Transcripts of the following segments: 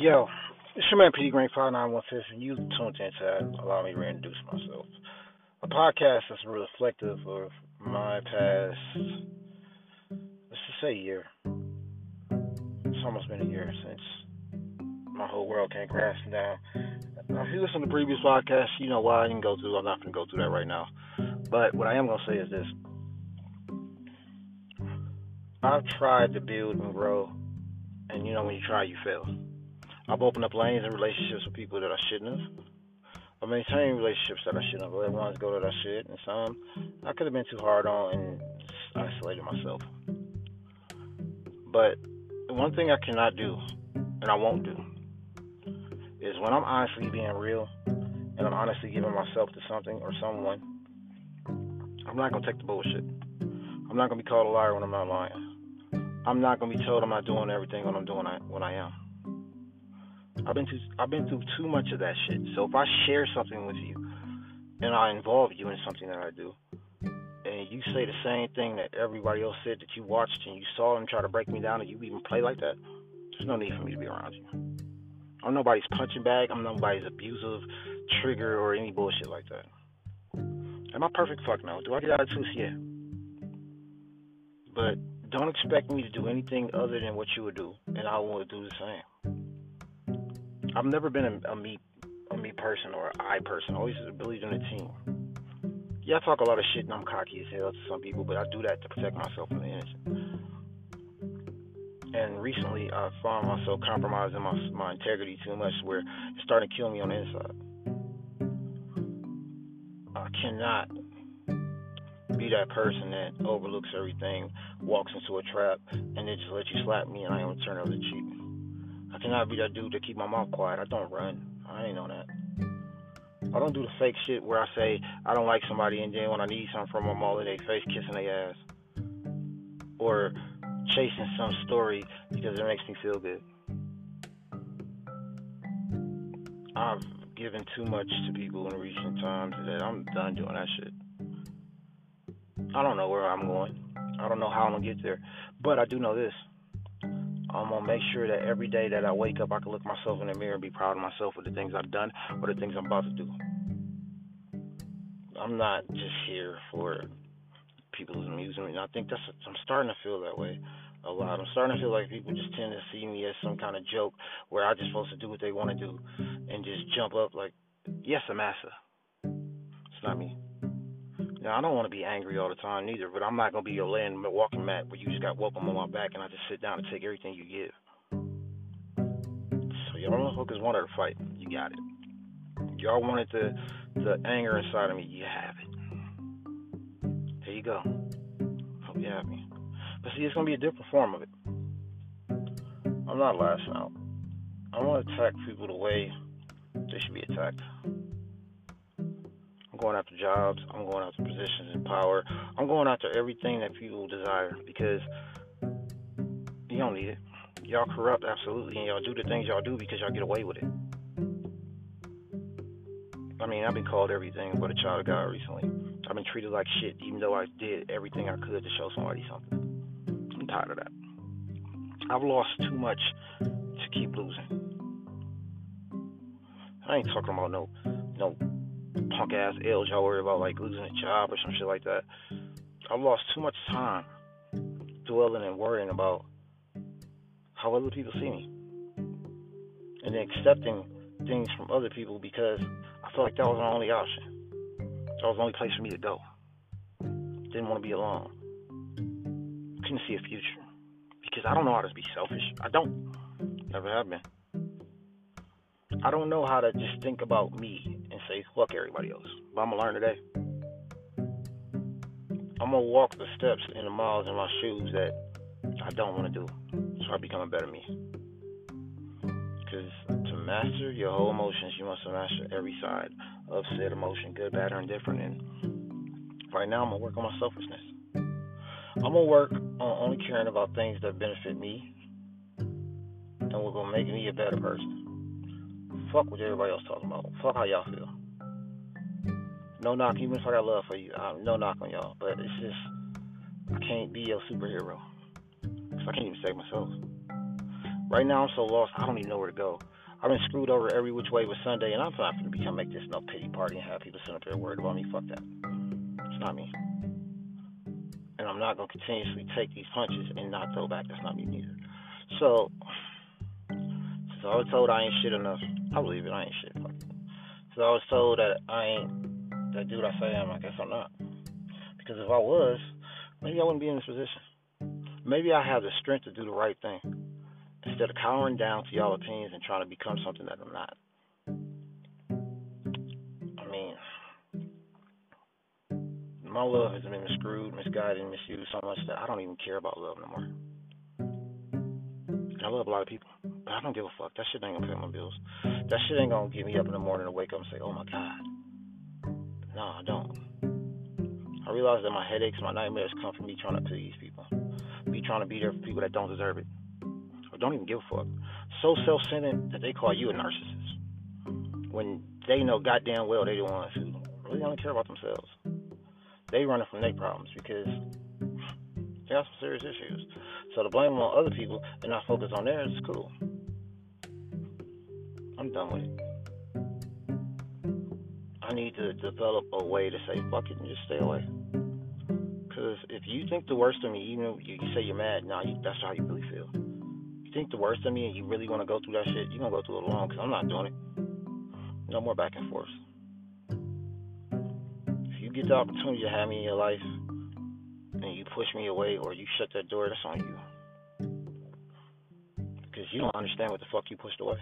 Yo, it's your man P Green Five Nine One Fifth, and you tuned in to allow me to reintroduce myself. A podcast that's reflective of my past, let's just say, year. It's almost been a year since my whole world came crashing down. If you listen to previous podcasts, you know why I didn't go through. I'm not going to go through that right now. But what I am going to say is this: I've tried to build and grow, and you know when you try, you fail. I've opened up lanes and relationships with people that I shouldn't have. I've maintained relationships that I shouldn't have let ones go that I should, and some I could have been too hard on and isolated myself. But one thing I cannot do, and I won't do, is when I'm honestly being real and I'm honestly giving myself to something or someone, I'm not gonna take the bullshit. I'm not gonna be called a liar when I'm not lying. I'm not gonna be told I'm not doing everything when I'm doing when I am. I've been through I've been through too much of that shit. So if I share something with you and I involve you in something that I do, and you say the same thing that everybody else said that you watched and you saw them try to break me down and you even play like that, there's no need for me to be around you. I'm nobody's punching bag. I'm nobody's abusive trigger or any bullshit like that. Am I perfect? Fuck no. Do I get out of attitudes? Yeah. But don't expect me to do anything other than what you would do, and I will do the same. I've never been a, a me a me person or a I person. I always believed in the team. Yeah, I talk a lot of shit and I'm cocky as hell to some people, but I do that to protect myself from the innocent. And recently, I found myself compromising my my integrity too much, where it's starting to kill me on the inside. I cannot be that person that overlooks everything, walks into a trap, and then just let you slap me and I don't turn over the cheek. I cannot be that dude to keep my mouth quiet. I don't run. I ain't on that. I don't do the fake shit where I say I don't like somebody and then when I need something from them, all in their face kissing their ass. Or chasing some story because it makes me feel good. I've given too much to people in recent times that I'm done doing that shit. I don't know where I'm going. I don't know how I'm gonna get there. But I do know this. I'm gonna make sure that every day that I wake up, I can look myself in the mirror and be proud of myself for the things I've done or the things I'm about to do. I'm not just here for people's amusement. I think that's I'm starting to feel that way a lot. I'm starting to feel like people just tend to see me as some kind of joke where I'm just supposed to do what they want to do and just jump up like, yes, a massa. It's not me. Now I don't want to be angry all the time neither, but I'm not gonna be your mm-hmm. laying walking mat where you just got welcome on my back and I just sit down and take everything you give. So y'all motherfuckers wanted to fight, you got it. Y'all wanted the the anger inside of me, you have it. There you go. Hope you have me. But see, it's gonna be a different form of it. I'm not lashing out. I want to attack people the way they should be attacked going after jobs. I'm going after positions in power. I'm going after everything that people desire because you don't need it. Y'all corrupt, absolutely, and y'all do the things y'all do because y'all get away with it. I mean, I've been called everything but a child of God recently. I've been treated like shit, even though I did everything I could to show somebody something. I'm tired of that. I've lost too much to keep losing. I ain't talking about no no punk ass L's y'all worry about like losing a job or some shit like that. I've lost too much time dwelling and worrying about how other people see me. And then accepting things from other people because I felt like that was my only option. That was the only place for me to go. Didn't want to be alone. Couldn't see a future. Because I don't know how to be selfish. I don't. Never have been. I don't know how to just think about me say fuck everybody else. But I'm gonna learn today. I'm gonna walk the steps and the miles in my shoes that I don't want to do, so I become a better me. Because to master your whole emotions, you must master every side of said emotion, good, bad, or indifferent. And right now, I'm gonna work on my selfishness. I'm gonna work on only caring about things that benefit me and will gonna make me a better person. Fuck what everybody else talking about. Fuck how y'all feel. No knock, even if I got love for you, um, no knock on y'all. But it's just, I can't be your superhero. Cause I can't even save myself. Right now, I'm so lost, I don't even know where to go. I've been screwed over every which way with Sunday, and I'm not to become make this no pity party and have people sit up there worried about me. Fuck that. It's not me. And I'm not to continuously take these punches and not throw back. That's not me neither. So, since I was told I ain't shit enough, I believe it. I ain't shit. Fuck. So I was told that I ain't that dude I say I am. I guess I'm not. Because if I was, maybe I wouldn't be in this position. Maybe I have the strength to do the right thing instead of cowering down to y'all opinions and trying to become something that I'm not. I mean, my love has been screwed, misguided, misused so much that I don't even care about love no more. I love a lot of people, but I don't give a fuck. That shit ain't gonna pay my bills. That shit ain't gonna get me up in the morning to wake up and say, "Oh my god." No, I don't. I realize that my headaches, my nightmares come from me trying to please people, me trying to be there for people that don't deserve it Or don't even give a fuck. So self centered that they call you a narcissist. When they know goddamn well they don't want to really only care about themselves. They running from their problems because they got some serious issues. So to blame them on other people and not focus on theirs is cool. I'm done with it. I need to develop a way to say fuck it and just stay away. Because if you think the worst of me, even if you say you're mad, now nah, that's how you really feel you think the worst of me and you really want to go through that shit, you're going to go through it alone because I'm not doing it. No more back and forth. If you get the opportunity to have me in your life and you push me away or you shut that door, that's on you. Because you don't understand what the fuck you pushed away.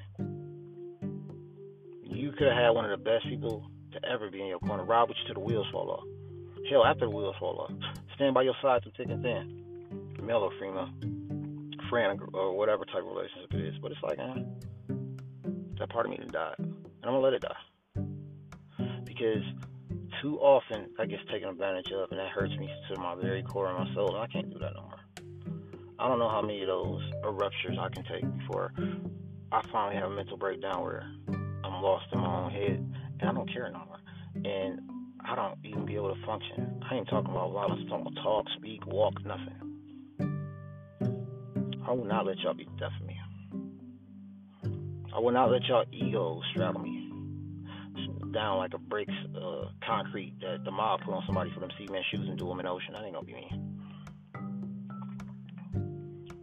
You could have had one of the best people to ever be in your corner, ride with you till the wheels fall off. Hell, after the wheels fall off, stand by your side through thick and thin, male or female friend or whatever type of relationship it is. But it's like, eh, that part of me died. And I'm gonna let it die. Because too often that gets taken advantage of and that hurts me to my very core of my soul and I can't do that no more. I don't know how many of those ruptures I can take before I finally have a mental breakdown where I'm lost in my own head and I don't care no more. And I don't even be able to function. I ain't talking about violence, I'm talking talk, speak, walk, nothing. I will not let y'all be deaf me. I will not let y'all egos straddle me down like a bricks uh, concrete that the mob put on somebody for them cement shoes and do them in the ocean. That ain't gonna be me.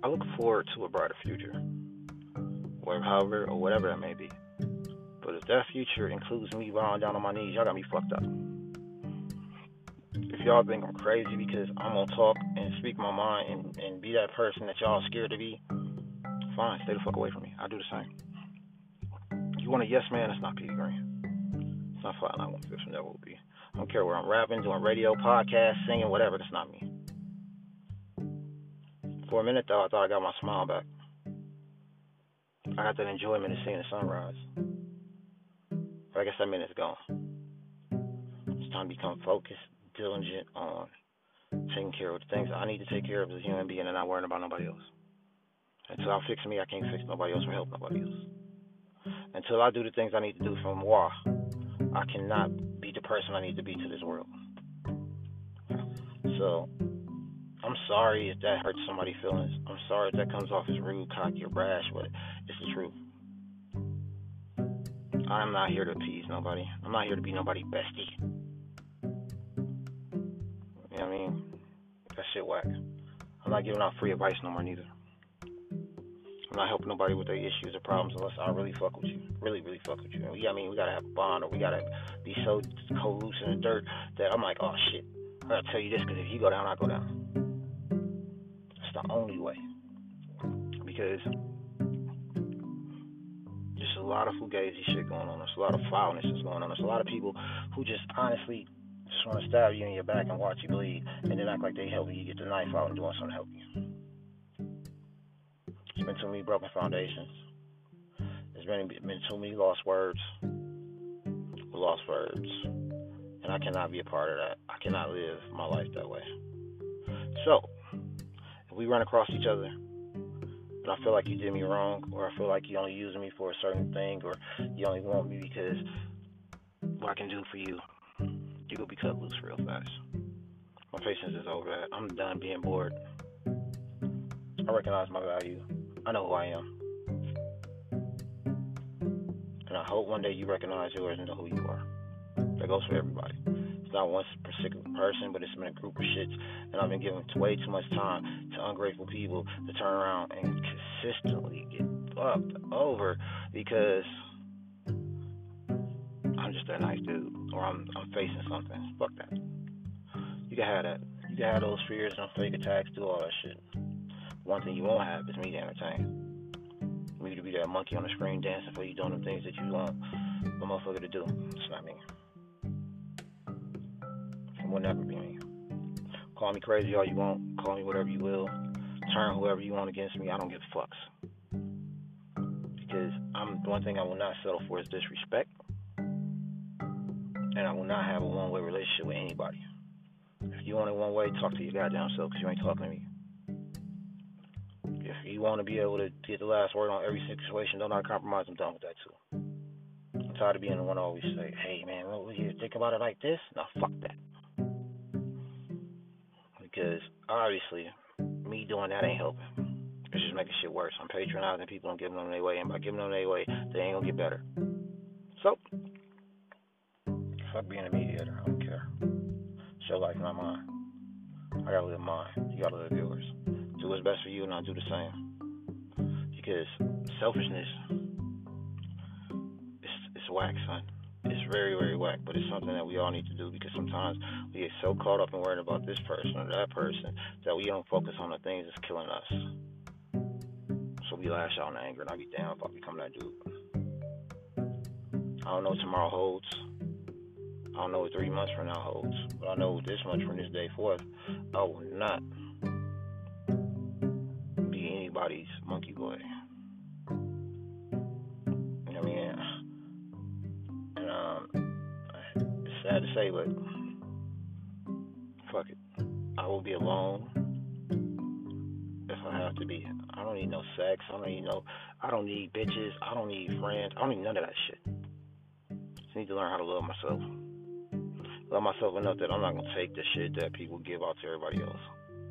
I look forward to a brighter future, whatever, however, or whatever that may be. But if that future includes me bowing down on my knees, y'all got me fucked up if y'all think I'm crazy because I'm gonna talk and speak my mind and, and be that person that y'all scared to be, fine, stay the fuck away from me. I do the same. You want a yes man? It's not Petey Green. It's not Flatline 150. Never will be. I don't care where I'm rapping, doing radio, podcast, singing, whatever. That's not me. For a minute though, I thought I got my smile back. I got that enjoyment of seeing the sunrise. But I guess that minute's gone. It's time to become focused, diligent on taking care of the things I need to take care of as a human being and not worrying about nobody else. Until I fix me, I can't fix nobody else or help nobody else. Until I do the things I need to do for moi, I cannot be the person I need to be to this world. So, I'm sorry if that hurts somebody's feelings. I'm sorry if that comes off as rude, cocky, or brash, but it's the truth. I'm not here to appease nobody. I'm not here to be nobody bestie. You know what I mean? That shit whack. I'm not giving out free advice no more neither. I'm not helping nobody with their issues or problems unless I really fuck with you. Really, really fuck with you. Yeah, I mean, we gotta have a bond or we gotta be so co-loose in the dirt that I'm like, oh shit, I gotta tell you this because if you go down, I go down. That's the only way. Because a lot of fugazi shit going on. There's a lot of foulness that's going on. There's a lot of people who just honestly just want to stab you in your back and watch you bleed, and then act like they help you. Get the knife out and doing something to help you. It's been too many broken foundations. There's been been too many lost words, lost words, and I cannot be a part of that. I cannot live my life that way. So, if we run across each other, I feel like you did me wrong, or I feel like you only using me for a certain thing, or you only want me because what I can do for you you will be cut loose real fast. My patience is over. I'm done being bored. I recognize my value. I know who I am. And I hope one day you recognize yours and know who you are. That goes for everybody. It's not one particular person, but it's been a group of shits. And I've been giving way too much time to ungrateful people to turn around and consistently get fucked over because I'm just that nice dude, or I'm I'm facing something. Fuck that. You can have that. You can have those fears and fake attacks, do all that shit. One thing you won't have is me to entertain. Me to be that monkey on the screen dancing for you, doing the things that you want a motherfucker to do. It's not me. It will never be me. Call me crazy all you want. Call me whatever you will. Turn whoever you want against me. I don't give a fucks. Because I'm one thing I will not settle for is disrespect. And I will not have a one way relationship with anybody. If you want it one way, talk to your goddamn self because you ain't talking to me. If you want to be able to get the last word on every situation, don't not compromise. I'm done with that too. I'm tired of being the one to always say, "Hey man, what you think about it like this?" Now fuck that. Because obviously, me doing that ain't helping. It's just making shit worse. I'm patronizing people and giving them their way, and by giving them their way, they ain't gonna get better. So, fuck being a mediator. I don't care. Your life, not mine. I gotta live mine. You gotta live yours. Do what's best for you, and I'll do the same. Because selfishness, it's it's whack, son. Very, very whack, but it's something that we all need to do because sometimes we get so caught up in worrying about this person or that person that we don't focus on the things that's killing us. So we lash out in anger, and I be damn if I become that dude. I don't know what tomorrow holds. I don't know what three months from now holds, but I know this much from this day forth, I will not be anybody's monkey boy. Sad to say, but fuck it. I will be alone if I have to be. I don't need no sex. I don't need no. I don't need bitches. I don't need friends. I don't need none of that shit. Just need to learn how to love myself love myself enough that I'm not gonna take the shit that people give out to everybody else.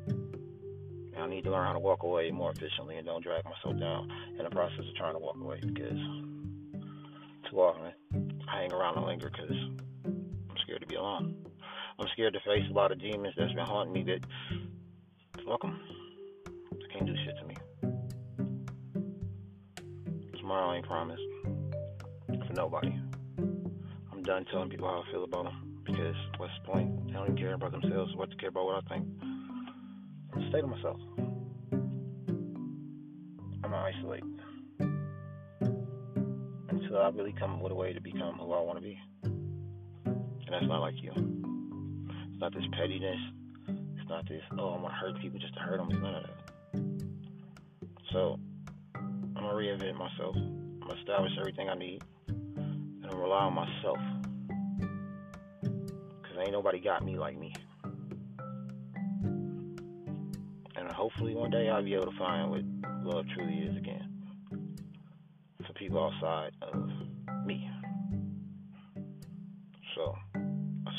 And I need to learn how to walk away more efficiently and don't drag myself down in the process of trying to walk away because too often I hang around and linger because I'm scared to be alone. I'm scared to face a lot of demons that's been haunting me that fuck them. They can't do shit to me. Tomorrow ain't promised for nobody. I'm done telling people how I feel about them because what's the point? They don't even care about themselves. What to care about what I think? I'm stay to myself. I'm gonna isolate until I really come with a way to become who I want to be. And that's not like you. It's not this pettiness. It's not this. Oh, I'm gonna hurt people just to hurt them. It's none of that. So I'm gonna reinvent myself. I'm gonna establish everything I need, and I'm rely on myself Because ain't nobody got me like me. And hopefully one day I'll be able to find what love truly is again. For people outside of me.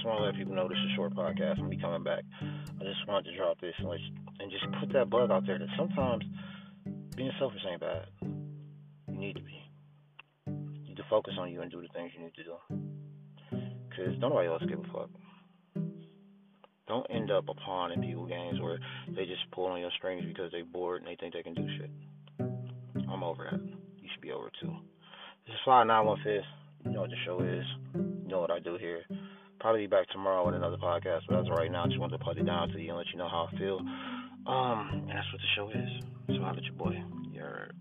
Want to let people know this is a short podcast. I'm be coming back. I just wanted to drop this and, let and just put that bug out there that sometimes being selfish ain't bad. You need to be. You need to focus on you and do the things you need to do. Because don't nobody else give a fuck. Don't end up a pawn in people games where they just pull on your strings because they bored and they think they can do shit. I'm over that. You should be over too. This is one fifth. You know what the show is. You know what I do here. Probably be back tomorrow with another podcast, but as of right now, I just wanted to put it down to you and let you know how I feel. Um, and that's what the show is. So I'll let your boy. You heard.